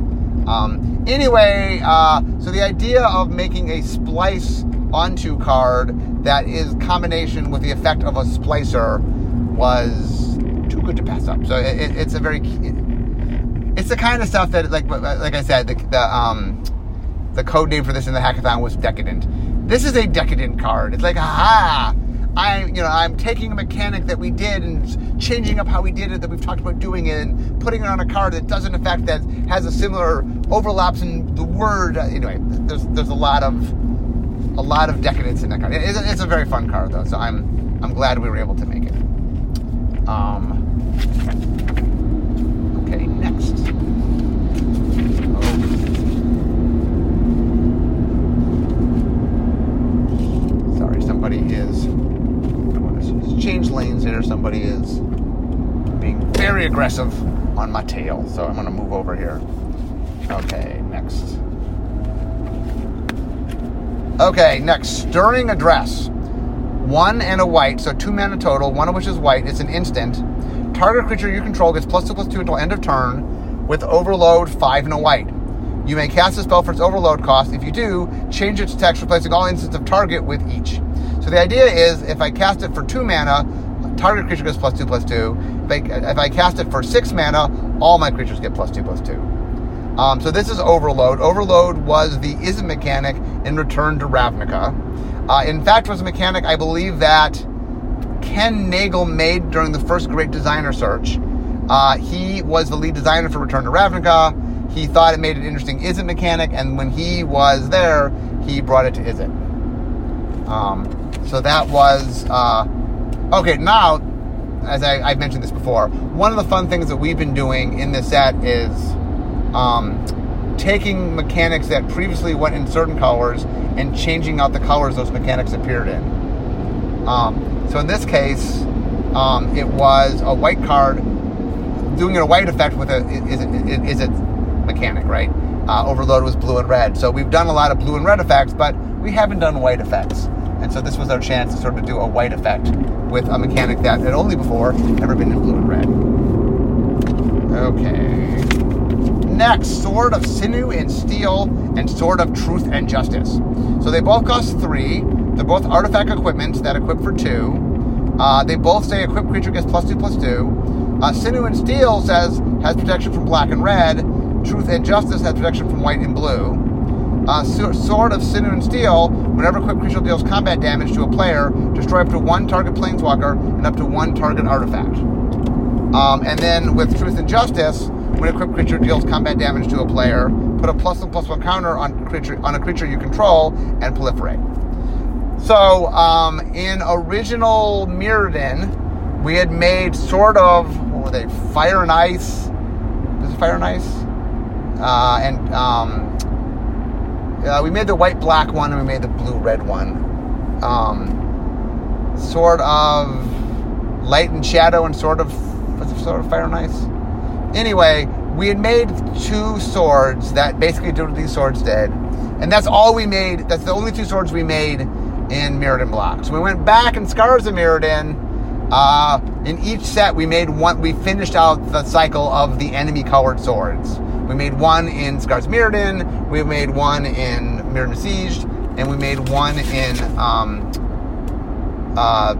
Um, anyway, uh, so the idea of making a splice onto card that is combination with the effect of a splicer was too good to pass up. So it, it, it's a very it, it's the kind of stuff that like like I said the, the um the code name for this in the hackathon was decadent. This is a decadent card. It's like aha. I, you know, I'm taking a mechanic that we did and changing up how we did it that we've talked about doing it and putting it on a card that doesn't affect that has a similar overlaps in the word. Anyway, there's there's a lot of a lot of decadence in that card. It's a, it's a very fun card though, so I'm I'm glad we were able to make it. Um, okay, next. Oh. Sorry, somebody is. Change lanes here. Somebody is being very aggressive on my tail, so I'm going to move over here. Okay, next. Okay, next, Stirring Address. One and a white, so two mana total, one of which is white. It's an instant. Target creature you control gets plus two plus two until end of turn with overload five and a white. You may cast a spell for its overload cost. If you do, change its text, replacing all instants of target with each. So the idea is if I cast it for two mana, target creature gets plus two plus two. If I, if I cast it for six mana, all my creatures get plus two plus two. Um, so this is Overload. Overload was the Izzet mechanic in Return to Ravnica. Uh, in fact, was a mechanic I believe that Ken Nagle made during the first Great Designer Search. Uh, he was the lead designer for Return to Ravnica. He thought it made an interesting Izzet mechanic, and when he was there, he brought it to Izzet. Um, so that was uh, okay. Now, as I, I've mentioned this before, one of the fun things that we've been doing in this set is um, taking mechanics that previously went in certain colors and changing out the colors those mechanics appeared in. Um, so in this case, um, it was a white card doing a white effect with a is it, is it mechanic, right? Uh, overload was blue and red. So we've done a lot of blue and red effects, but we haven't done white effects. And so this was our chance to sort of do a white effect with a mechanic that had only before ever been in blue and red. Okay. Next, Sword of Sinew and Steel and Sword of Truth and Justice. So they both cost three. They're both artifact equipment that equip for two. Uh, they both say equipped creature gets plus two plus two. Uh, Sinew and Steel says has protection from black and red. Truth and Justice has protection from white and blue. Uh, Sword of Sinew and Steel, whenever equipped creature deals combat damage to a player, destroy up to one target planeswalker and up to one target artifact. Um, and then with Truth and Justice, when a equipped creature deals combat damage to a player, put a plus one plus one counter on creature on a creature you control and proliferate. So um, in original Mirrodin, we had made sort of what were they? Fire and ice. Is it fire and ice? Uh, and um, uh, we made the white black one and we made the blue red one. Um, sort of light and shadow and sort of sort of fire and ice. Anyway, we had made two swords that basically did what these swords did, and that's all we made. That's the only two swords we made in Mirrodin So We went back in Scars of Mirrodin. Uh, in each set, we made one. We finished out the cycle of the enemy colored swords. We made one in Mirrodin. We made one in Mirrodin Besieged, and we made one in um, uh.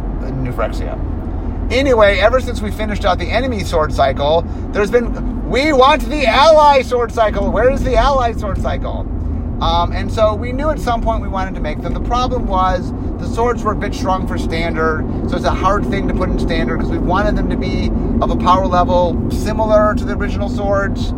Anyway, ever since we finished out the enemy sword cycle, there's been we want the ally sword cycle. Where is the ally sword cycle? Um, and so we knew at some point we wanted to make them. The problem was the swords were a bit strong for standard, so it's a hard thing to put in standard because we wanted them to be of a power level similar to the original swords.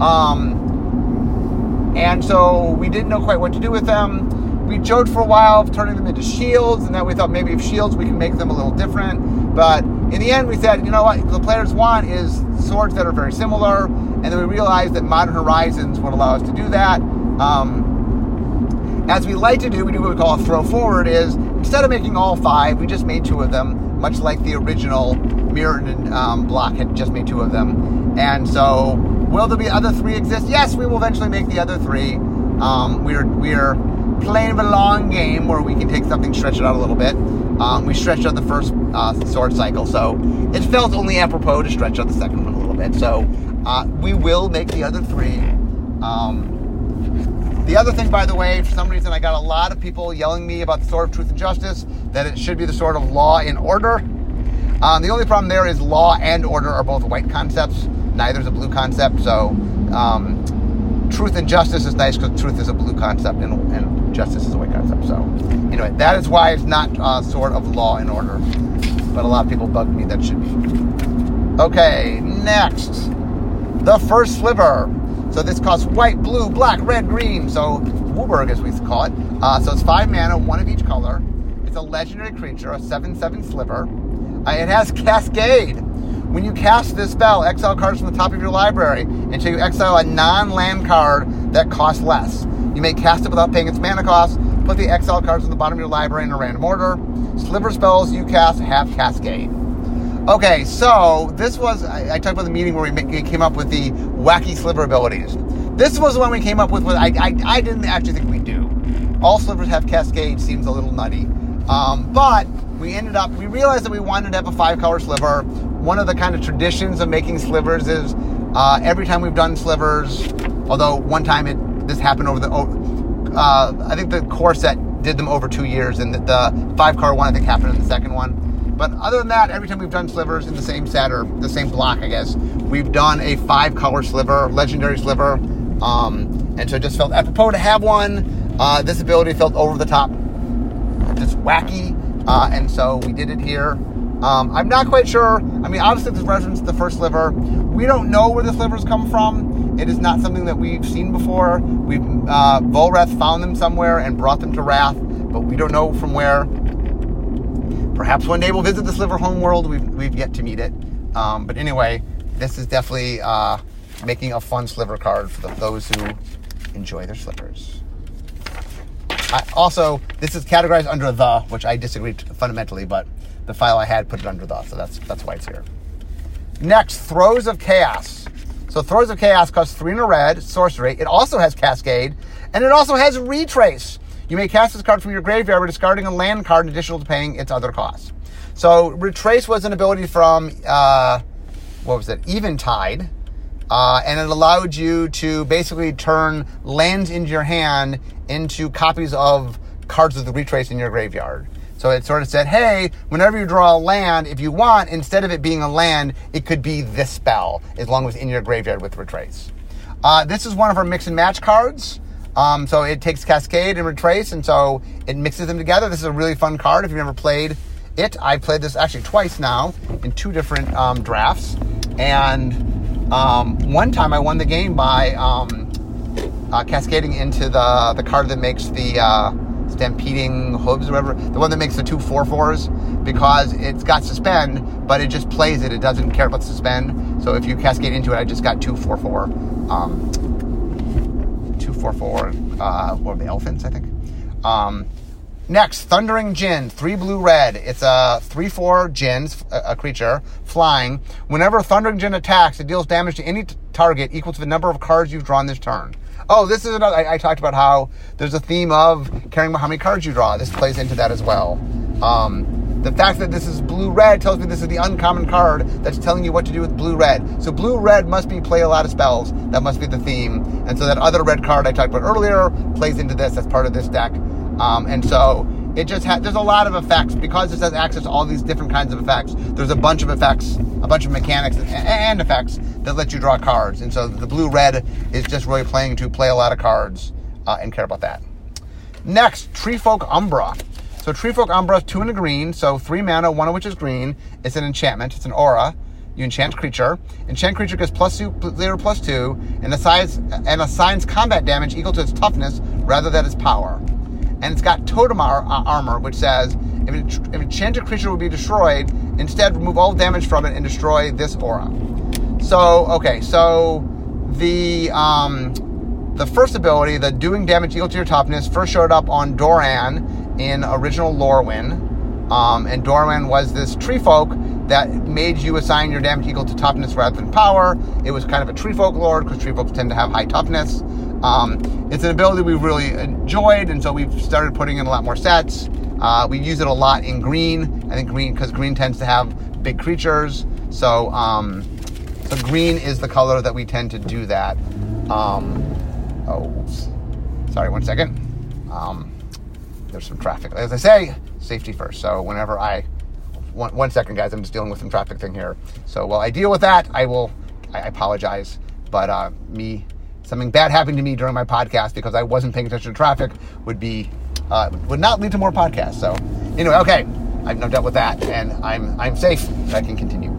Um, and so we didn't know quite what to do with them. We joked for a while of turning them into shields, and then we thought maybe if shields we can make them a little different. But in the end, we said, you know what, the players want is swords that are very similar, and then we realized that Modern Horizons would allow us to do that. Um, as we like to do, we do what we call a throw forward. Is instead of making all five, we just made two of them, much like the original Mirrodin um, block had just made two of them. And so, will there be other three exist? Yes, we will eventually make the other three. Um, we're we're playing a long game where we can take something, stretch it out a little bit. Um, we stretched out the first uh, sword cycle, so it felt only apropos to stretch out the second one a little bit. So uh, we will make the other three. Um, the other thing, by the way, for some reason, I got a lot of people yelling me about the Sword of Truth and Justice, that it should be the Sword of Law and Order. Um, the only problem there is law and order are both white concepts. Neither is a blue concept. So, um, truth and justice is nice because truth is a blue concept and, and justice is a white concept. So, Anyway, that is why it's not uh, sort of law and order. But a lot of people bug me that should be. Okay, next. The first sliver. So this costs white, blue, black, red, green. So WUBRG, as we call it. Uh, so it's five mana, one of each color. It's a legendary creature, a 7-7 sliver. Uh, it has [laughs] Cascade. When you cast this spell, exile cards from the top of your library until you exile a non-land card that costs less. You may cast it without paying its mana cost, Put the exile cards on the bottom of your library in a random order. Sliver spells you cast have Cascade. Okay, so this was, I, I talked about the meeting where we, came up with the wacky sliver abilities. This was the one we came up with, with I, I, I didn't actually think we do. All slivers have Cascade, seems a little nutty. Um, but we ended up, we realized that we wanted to have a five color sliver. One of the kind of traditions of making slivers is uh, every time we've done slivers, although one time it this happened over the uh, I think the core set did them over two years, and the, the five car one I think happened in the second one. But other than that, every time we've done slivers in the same set or the same block, I guess, we've done a five color sliver, legendary sliver. Um, and so it just felt apropos to have one. Uh, this ability felt over the top, just wacky. Uh, and so we did it here. Um, I'm not quite sure. I mean, obviously, this reference to the first sliver. We don't know where the slivers come from. It is not something that we've seen before. We've uh, Volrath found them somewhere and brought them to Rath, but we don't know from where. Perhaps one day we'll visit the Sliver homeworld. We've, we've yet to meet it. Um, but anyway, this is definitely uh, making a fun sliver card for the, those who enjoy their slivers. I, also, this is categorized under the, which I disagree fundamentally, but the file I had put it under the, so that's that's why it's here. Next, Throes of Chaos. So Throes of Chaos costs three in a red, sorcery. It also has Cascade, and it also has Retrace. You may cast this card from your graveyard by discarding a land card in additional to paying its other costs. So Retrace was an ability from uh, what was it? Eventide. Uh, and it allowed you to basically turn lands into your hand into copies of cards of the retrace in your graveyard. So it sort of said, hey, whenever you draw a land, if you want, instead of it being a land, it could be this spell, as long as it's in your graveyard with retrace. Uh, this is one of our mix and match cards. Um, so it takes Cascade and Retrace, and so it mixes them together. This is a really fun card if you've never played it. I played this actually twice now in two different um, drafts. And um, one time I won the game by um, uh, cascading into the, the card that makes the uh, stampeding hooves or whatever, the one that makes the two four fours, because it's got suspend, but it just plays it. It doesn't care about suspend. So if you cascade into it, I just got two four four. Um, two four four. Uh, what are the elephants? I think. Um, next, Thundering Djinn, three blue red. It's a three four Djinn, a, creature flying. Whenever Thundering Djinn attacks, it deals damage to any t- target equal to the number of cards you've drawn this turn. Oh, this is another. I, I, talked about how there's a theme of caring about how many cards you draw. This plays into that as well. Um, the fact that this is blue red tells me this is the uncommon card that's telling you what to do with blue red. So blue red must be play a lot of spells. That must be the theme. And so that other red card I talked about earlier plays into this as part of this deck. Um, and so it just has there's a lot of effects because this has access to all these different kinds of effects. There's a bunch of effects, a bunch of mechanics and, and effects that let you draw cards. And so the blue red is just really playing to play a lot of cards uh, and care about that. Next, Treefolk Umbra. So Treefolk Umbra, two and a green, so three mana, one of which is green. It's an enchantment. It's an aura. You enchant creature. Enchant creature gets plus two, zero, plus two, and assigns and assigns combat damage equal to its toughness rather than its power. And it's got totem ar- uh, armor, which says if an, if an enchanted creature will be destroyed, instead remove all damage from it and destroy this aura. So okay, so the um, the first ability, the doing damage equal to your toughness, first showed up on Doran in original Lorwyn. Um, and Doran was this tree folk that made you assign your damage equal to toughness rather than power. It was kind of a tree folk lord because tree folks tend to have high toughness. Um, it's an ability we've really enjoyed, and so we've started putting in a lot more sets. Uh, we use it a lot in green. I think green because green tends to have big creatures. So, um, so green is the color that we tend to do that. Um, oh, sorry, one second. Um, there's some traffic. As I say, safety first. So whenever I, one, one second, guys, I'm just dealing with some traffic thing here. So while I deal with that, I will, I apologize. But uh, me, something bad happened to me during my podcast because I wasn't paying attention to traffic would be, uh, would not lead to more podcasts. So anyway, okay, I've no dealt with that, and I'm I'm safe. I can continue.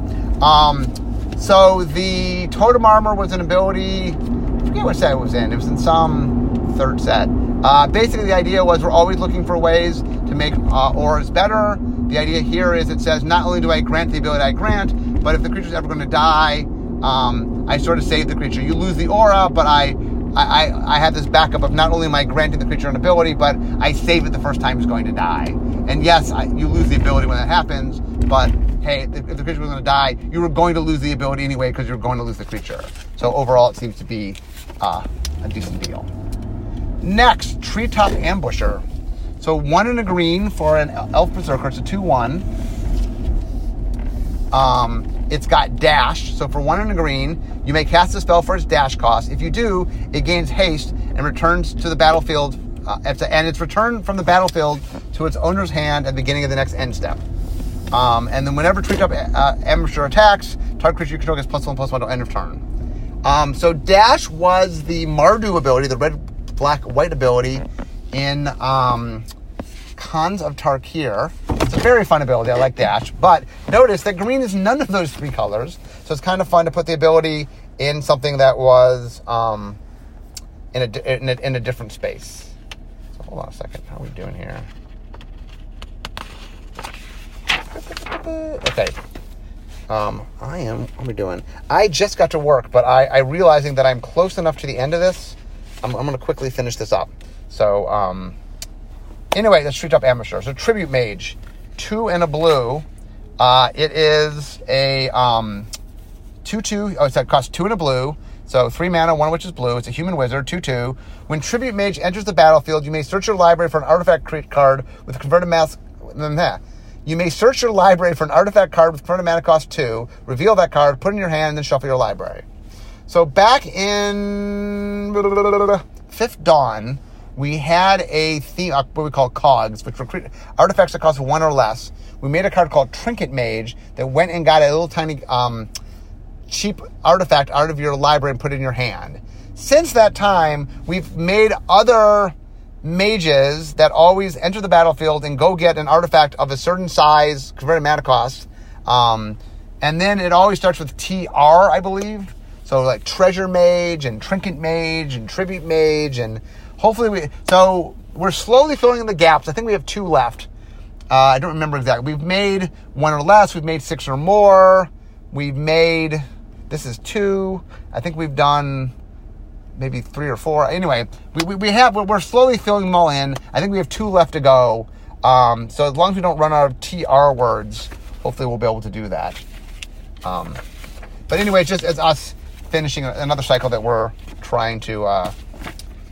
Um, so the totem armor was an ability. I forget what set it was in. It was in some third set. Uh, basically, the idea was we're always looking for ways to make uh, auras better. The idea here is it says not only do I grant the ability I grant, but if the creature's ever going to die, um, I sort of save the creature. You lose the aura, but I, I, I have this backup of not only am I granting the creature an ability, but I save it the first time it's going to die. And yes, I, you lose the ability when that happens, but hey, if the creature was going to die, you were going to lose the ability anyway because you're going to lose the creature. So overall, it seems to be uh, a decent deal. Next, Treetop Ambusher. So one in a green for an Elf Berserker. It's a 2 1. Um, it's got dash. So for one in a green, you may cast a spell for its dash cost. If you do, it gains haste and returns to the battlefield. Uh, and it's returned from the battlefield to its owner's hand at the beginning of the next end step. Um, and then whenever Treetop uh, Ambusher attacks, target creature you control gets plus one plus one to end of turn. Um, so dash was the Mardu ability, the red black white ability in um, Khans of Tarkir. It's a very fun ability. I like Dash. But notice that green is none of those three colors. So it's kind of fun to put the ability in something that was um, in, a, in, a, in a different space. So hold on a second. How are we doing here? Okay. Um, I am. What are we doing? I just got to work, but I, I realizing that I'm close enough to the end of this I'm, I'm going to quickly finish this up. So, um, anyway, the up Ambusher. So, Tribute Mage, two and a blue. Uh, it is a um, two two. Oh, it costs two and a blue. So three mana, one of which is blue. It's a human wizard, two two. When Tribute Mage enters the battlefield, you may search your library for an artifact card with converted mass. You may search your library for an artifact card with converted mana cost two. Reveal that card, put it in your hand, and then shuffle your library. So back in Fifth Dawn, we had a theme, uh, what we call cogs, which were artifacts that cost one or less. We made a card called Trinket Mage that went and got a little tiny um, cheap artifact out of your library and put it in your hand. Since that time, we've made other mages that always enter the battlefield and go get an artifact of a certain size, converted mana cost. Um, and then it always starts with TR, I believe. So like treasure mage and trinket mage and tribute mage and hopefully we. So we're slowly filling in the gaps. I think we have two left. Uh, I don't remember exactly. We've made one or less. We've made six or more. We've made. This is two. I think we've done maybe three or four. Anyway, we, we, we have. We're slowly filling them all in. I think we have two left to go. Um, so as long as we don't run out of TR words, hopefully we'll be able to do that. Um, but anyway, just as us finishing another cycle that we're trying to uh,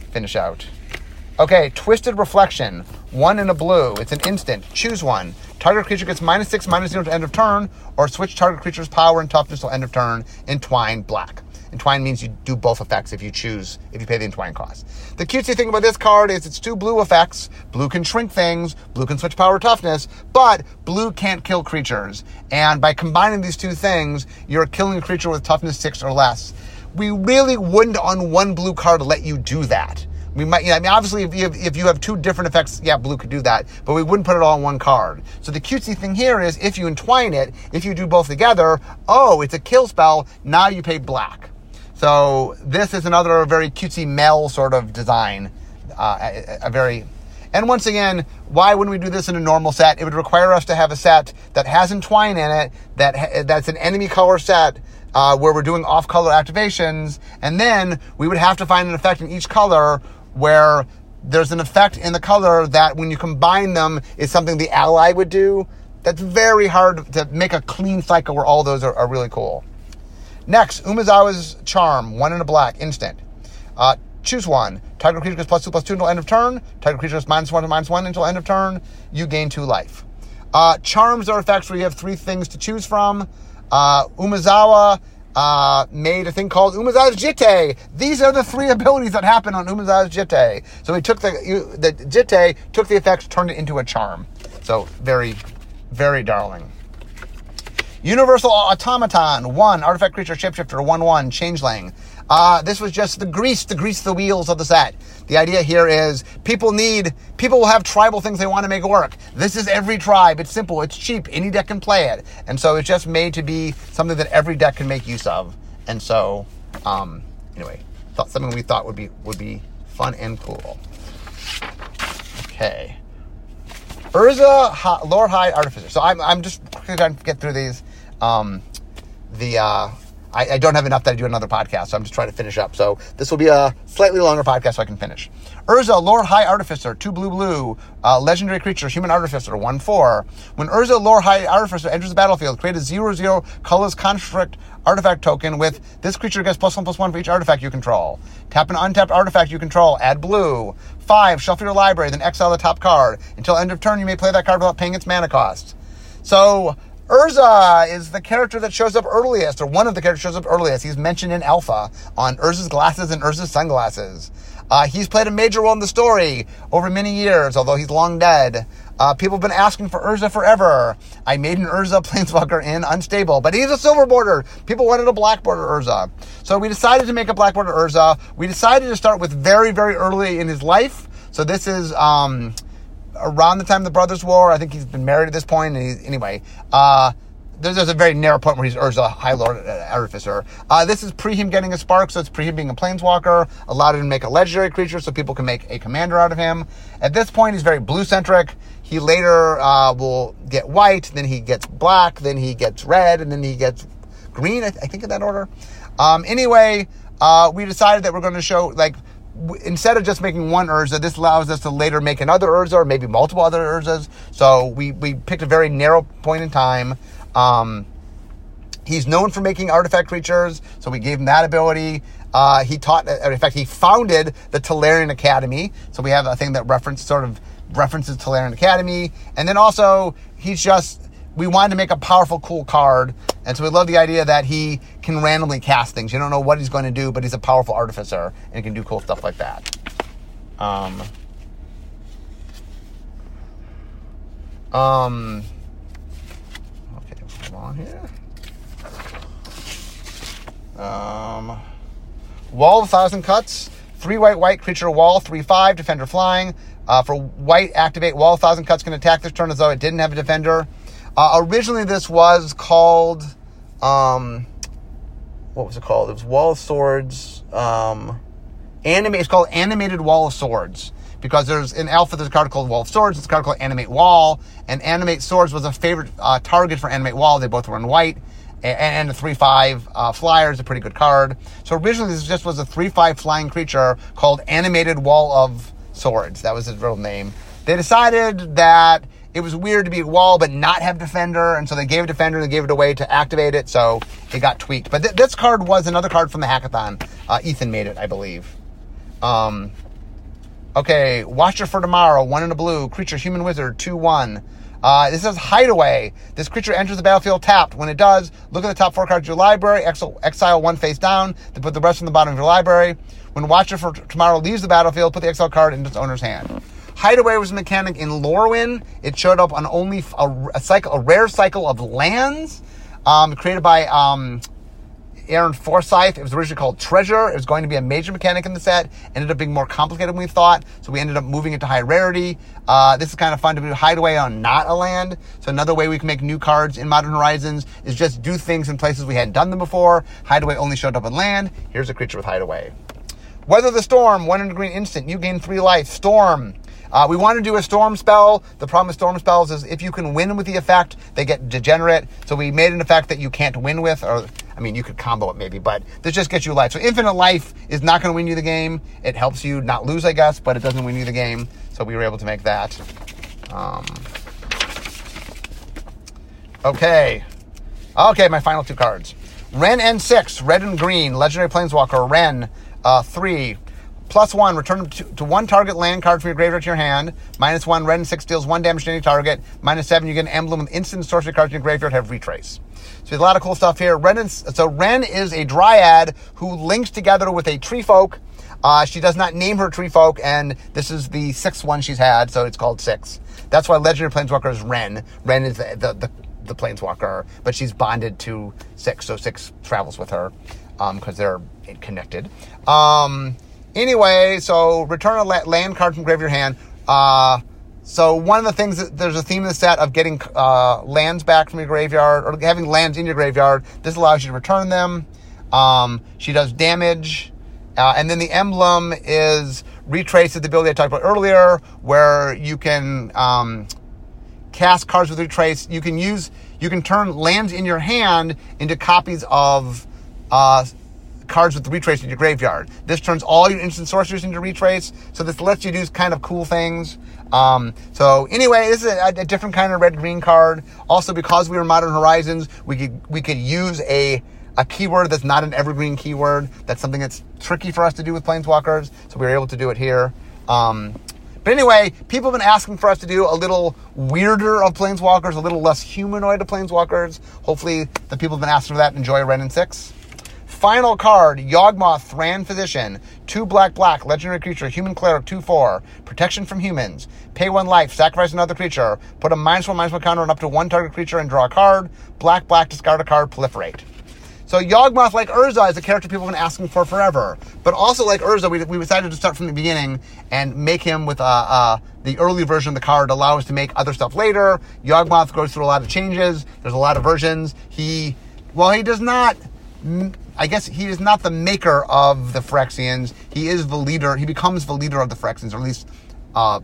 finish out. Okay, Twisted Reflection. One in a blue. It's an instant. Choose one. Target creature gets minus six, minus zero to end of turn, or switch target creature's power and toughness till end of turn. Entwine black. Entwine means you do both effects if you choose, if you pay the entwine cost. The cutesy thing about this card is it's two blue effects. Blue can shrink things, blue can switch power toughness, but blue can't kill creatures. And by combining these two things, you're killing a creature with toughness six or less. We really wouldn't on one blue card let you do that. We might, you know, I mean, obviously, if you, have, if you have two different effects, yeah, blue could do that, but we wouldn't put it all on one card. So the cutesy thing here is if you entwine it, if you do both together, oh, it's a kill spell, now you pay black. So this is another very cutesy Mel sort of design. Uh, a, a, very, and once again, why wouldn't we do this in a normal set? It would require us to have a set that has entwine in it, that that's an enemy color set, uh, where we're doing off-color activations, and then we would have to find an effect in each color where there's an effect in the color that when you combine them is something the ally would do. That's very hard to make a clean cycle where all those are, are really cool. Next, Umezawa's Charm, one in a black, instant. Uh, choose one. Tiger creature gets plus two plus two until end of turn. Tiger creature gets minus one to minus one until end of turn. You gain two life. Uh, charms are effects where you have three things to choose from. Uh, Umezawa uh, made a thing called Umezawa's Jitte. These are the three abilities that happen on Umezawa's Jitte. So he took the the Jitte, took the effects, turned it into a charm. So very, very darling. Universal Automaton, one, artifact creature shapeshifter, 1 1, changeling. Uh, this was just the grease to grease the wheels of the set. The idea here is people need, people will have tribal things they want to make work. This is every tribe. It's simple. It's cheap. Any deck can play it. And so it's just made to be something that every deck can make use of. And so, um, anyway, thought something we thought would be, would be fun and cool. Okay. Urza Lord High Artificer. So I'm, I'm just trying to get through these. Um, the uh, I, I, don't have enough that I do another podcast, so I'm just trying to finish up. So this will be a slightly longer podcast so I can finish. Urza, Lord High Artificer, two blue blue, uh, legendary creature, human artificer, one four. When Urza, Lord High Artificer enters the battlefield, create a zero zero colorless construct artifact token with this creature gets plus one plus one for each artifact you control. Tap an untapped artifact you control, add blue. Five, shuffle your library, then exile the top card. Until end of turn, you may play that card without paying its mana cost. So Urza is the character that shows up earliest, or one of the characters shows up earliest. He's mentioned in Alpha on Urza's glasses and Urza's sunglasses. Uh, he's played a major role in the story over many years, although he's long dead. Uh, people have been asking for Urza forever. I made an Urza [laughs] Planeswalker in Unstable, but he's a silver border. People wanted a black border Urza. So we decided to make a black border Urza. We decided to start with very, very early in his life. So this is um, around the time the Brothers' War. I think he's been married at this point. And he, anyway, uh, there's, there's, a very narrow point where he's urged a High Lord Artificer. Uh, this is pre him getting a spark, so it's pre him being a Planeswalker, allowed him to make a legendary creature so people can make a commander out of him. At this point, he's very blue centric. He later uh, will get white, then he gets black, then he gets red, and then he gets green, I, th- I think in that order. Um, anyway, uh, we decided that we're going to show, like, instead of just making one Urza, this allows us to later make another Urza or maybe multiple other Urzas. So we, we picked a very narrow point in time. Um, he's known for making artifact creatures, so we gave him that ability. Uh, he taught, uh, in fact, he founded the Tolarian Academy. So we have a thing that reference sort of references Tolarian Academy. And then also, he's just we wanted to make a powerful, cool card. And so we love the idea that he can randomly cast things. You don't know what he's going to do, but he's a powerful artificer and he can do cool stuff like that. Um, um, okay, hold on here. Um, Wall of Thousand Cuts. Three white, white creature wall, three five defender flying. Uh, for white, activate wall of thousand cuts can attack this turn as though it didn't have a defender. Uh, originally, this was called, um, what was it called? It was Wall of Swords. Um, anime. It's called Animated Wall of Swords because there's in Alpha there's a card called Wall of Swords. It's a card called Animate Wall, and Animate Swords was a favorite uh, target for Animate Wall. They both were in white and the 3 5 uh, flyer is a pretty good card. So originally, this just was a 3 5 flying creature called Animated Wall of Swords. That was his real name. They decided that it was weird to be a wall but not have defender, and so they gave a defender and they gave it away to activate it, so it got tweaked. But th- this card was another card from the hackathon. Uh, Ethan made it, I believe. Um, okay, Watcher for Tomorrow, one in a blue, creature, human wizard, 2 1. Uh, this says Hideaway. This creature enters the battlefield tapped. When it does, look at the top four cards of your library, exile one face down, then put the rest in the bottom of your library. When Watcher for Tomorrow leaves the battlefield, put the exile card into its owner's hand. Hideaway was a mechanic in Lorwyn. It showed up on only a, a cycle, a rare cycle of lands, um, created by um, Aaron Forsythe. It was originally called Treasure. It was going to be a major mechanic in the set. Ended up being more complicated than we thought, so we ended up moving it to high rarity. Uh, this is kind of fun to do hideaway on not a land. So another way we can make new cards in Modern Horizons is just do things in places we hadn't done them before. Hideaway only showed up on land. Here's a creature with hideaway. Weather the storm, one in a green instant. You gain three life. Storm. Uh, we want to do a storm spell. The problem with storm spells is if you can win with the effect, they get degenerate. So we made an effect that you can't win with, or I mean, you could combo it maybe, but this just gets you life. So infinite life is not going to win you the game. It helps you not lose, I guess, but it doesn't win you the game. So we were able to make that. Um, okay. Okay, my final two cards. Wrenn and Six, red and green, legendary planeswalker, Wrenn, uh, three. Plus one, return to, to, one target land card from your graveyard to your hand. Minus one, Wrenn and Six deals one damage to any target. Minus seven, you get an emblem with instant sorcery cards in your graveyard have retrace. So there's a lot of cool stuff here. Wrenn is, so Wrenn is a dryad who links together with a tree folk. Uh, she does not name her tree folk, and this is the sixth one she's had, so it's called six. That's why Legendary Planeswalker is Wrenn. Wrenn is the, the, the, the Planeswalker, but she's bonded to six, so six travels with her because um, they're connected. Um, Anyway, so return a land card from grave your hand. Uh, so one of the things that there's a theme in the set of getting uh, lands back from your graveyard or having lands in your graveyard. This allows you to return them. Um, she does damage, uh, and then the emblem is retraces the ability I talked about earlier, where you can um, cast cards with retrace. You can use you can turn lands in your hand into copies of uh, cards with retrace in your graveyard. This turns all your instant sorceries into retrace, so this lets you do kind of cool things. Um, so anyway, this is a, a different kind of red green card. Also, because we were Modern Horizons, we could we could use a a keyword that's not an evergreen keyword. That's something that's tricky for us to do with planeswalkers, so we were able to do it here. Um, but anyway, people have been asking for us to do a little weirder of planeswalkers, a little less humanoid of planeswalkers. Hopefully, the people have been asking for that enjoy Wrenn and Six. Final card, Yawgmoth, Thran Physician. Two black, black, legendary creature, human cleric, 2 4. Protection from humans. Pay one life, sacrifice another creature. Put a minus one, minus one counter on up to one target creature and draw a card. Black, black, discard a card, proliferate. So Yawgmoth, like Urza, is a character people have been asking for forever. But also like Urza, we, we decided to start from the beginning and make him with uh, uh, the early version of the card, allow us to make other stuff later. Yawgmoth goes through a lot of changes. There's a lot of versions. He, well, he does not I guess he is not the maker of the Phyrexians. He is the leader. He becomes the leader of the Phyrexians, or at least uh,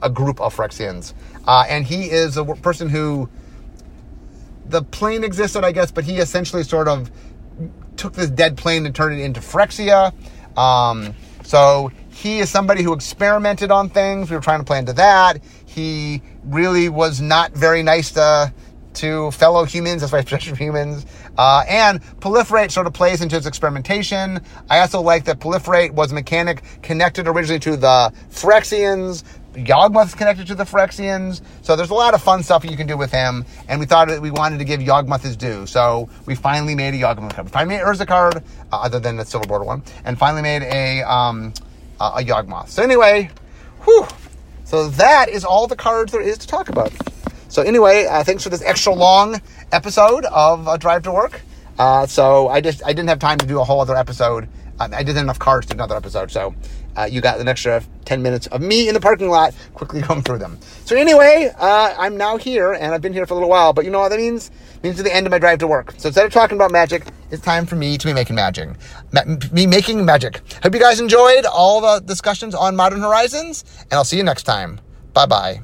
a group of Phyrexians. Uh, and he is a person who the plane existed, I guess, but he essentially sort of took this dead plane and turned it into Phyrexia. Um, so he is somebody who experimented on things. We were trying to play into that. He really was not very nice to to fellow humans. That's why protection humans. Uh, and proliferate sort of plays into its experimentation. I also like that proliferate was a mechanic connected originally to the Phyrexians, Yawgmoth's connected to the Phyrexians, so there's a lot of fun stuff you can do with him. And we thought that we wanted to give Yawgmoth his due, so we finally made a Yawgmoth card. We finally made Urza card, uh, other than the silver border one, and finally made a um, uh, a Yawgmoth. So anyway, whew. So that is all the cards there is to talk about. So anyway, uh, thanks for this extra long episode of uh, Drive to Work. Uh, so I just I didn't have time to do a whole other episode. Um, I didn't have enough cards to do another episode. So uh, you got an extra 10 minutes of me in the parking lot quickly [laughs] going through them. So anyway, uh, I'm now here and I've been here for a little while, but you know what that means? It means to the end of my drive to work. So instead of talking about magic, it's time for me to be making magic. Ma- me making magic. Hope you guys enjoyed all the discussions on Modern Horizons and I'll see you next time. Bye bye.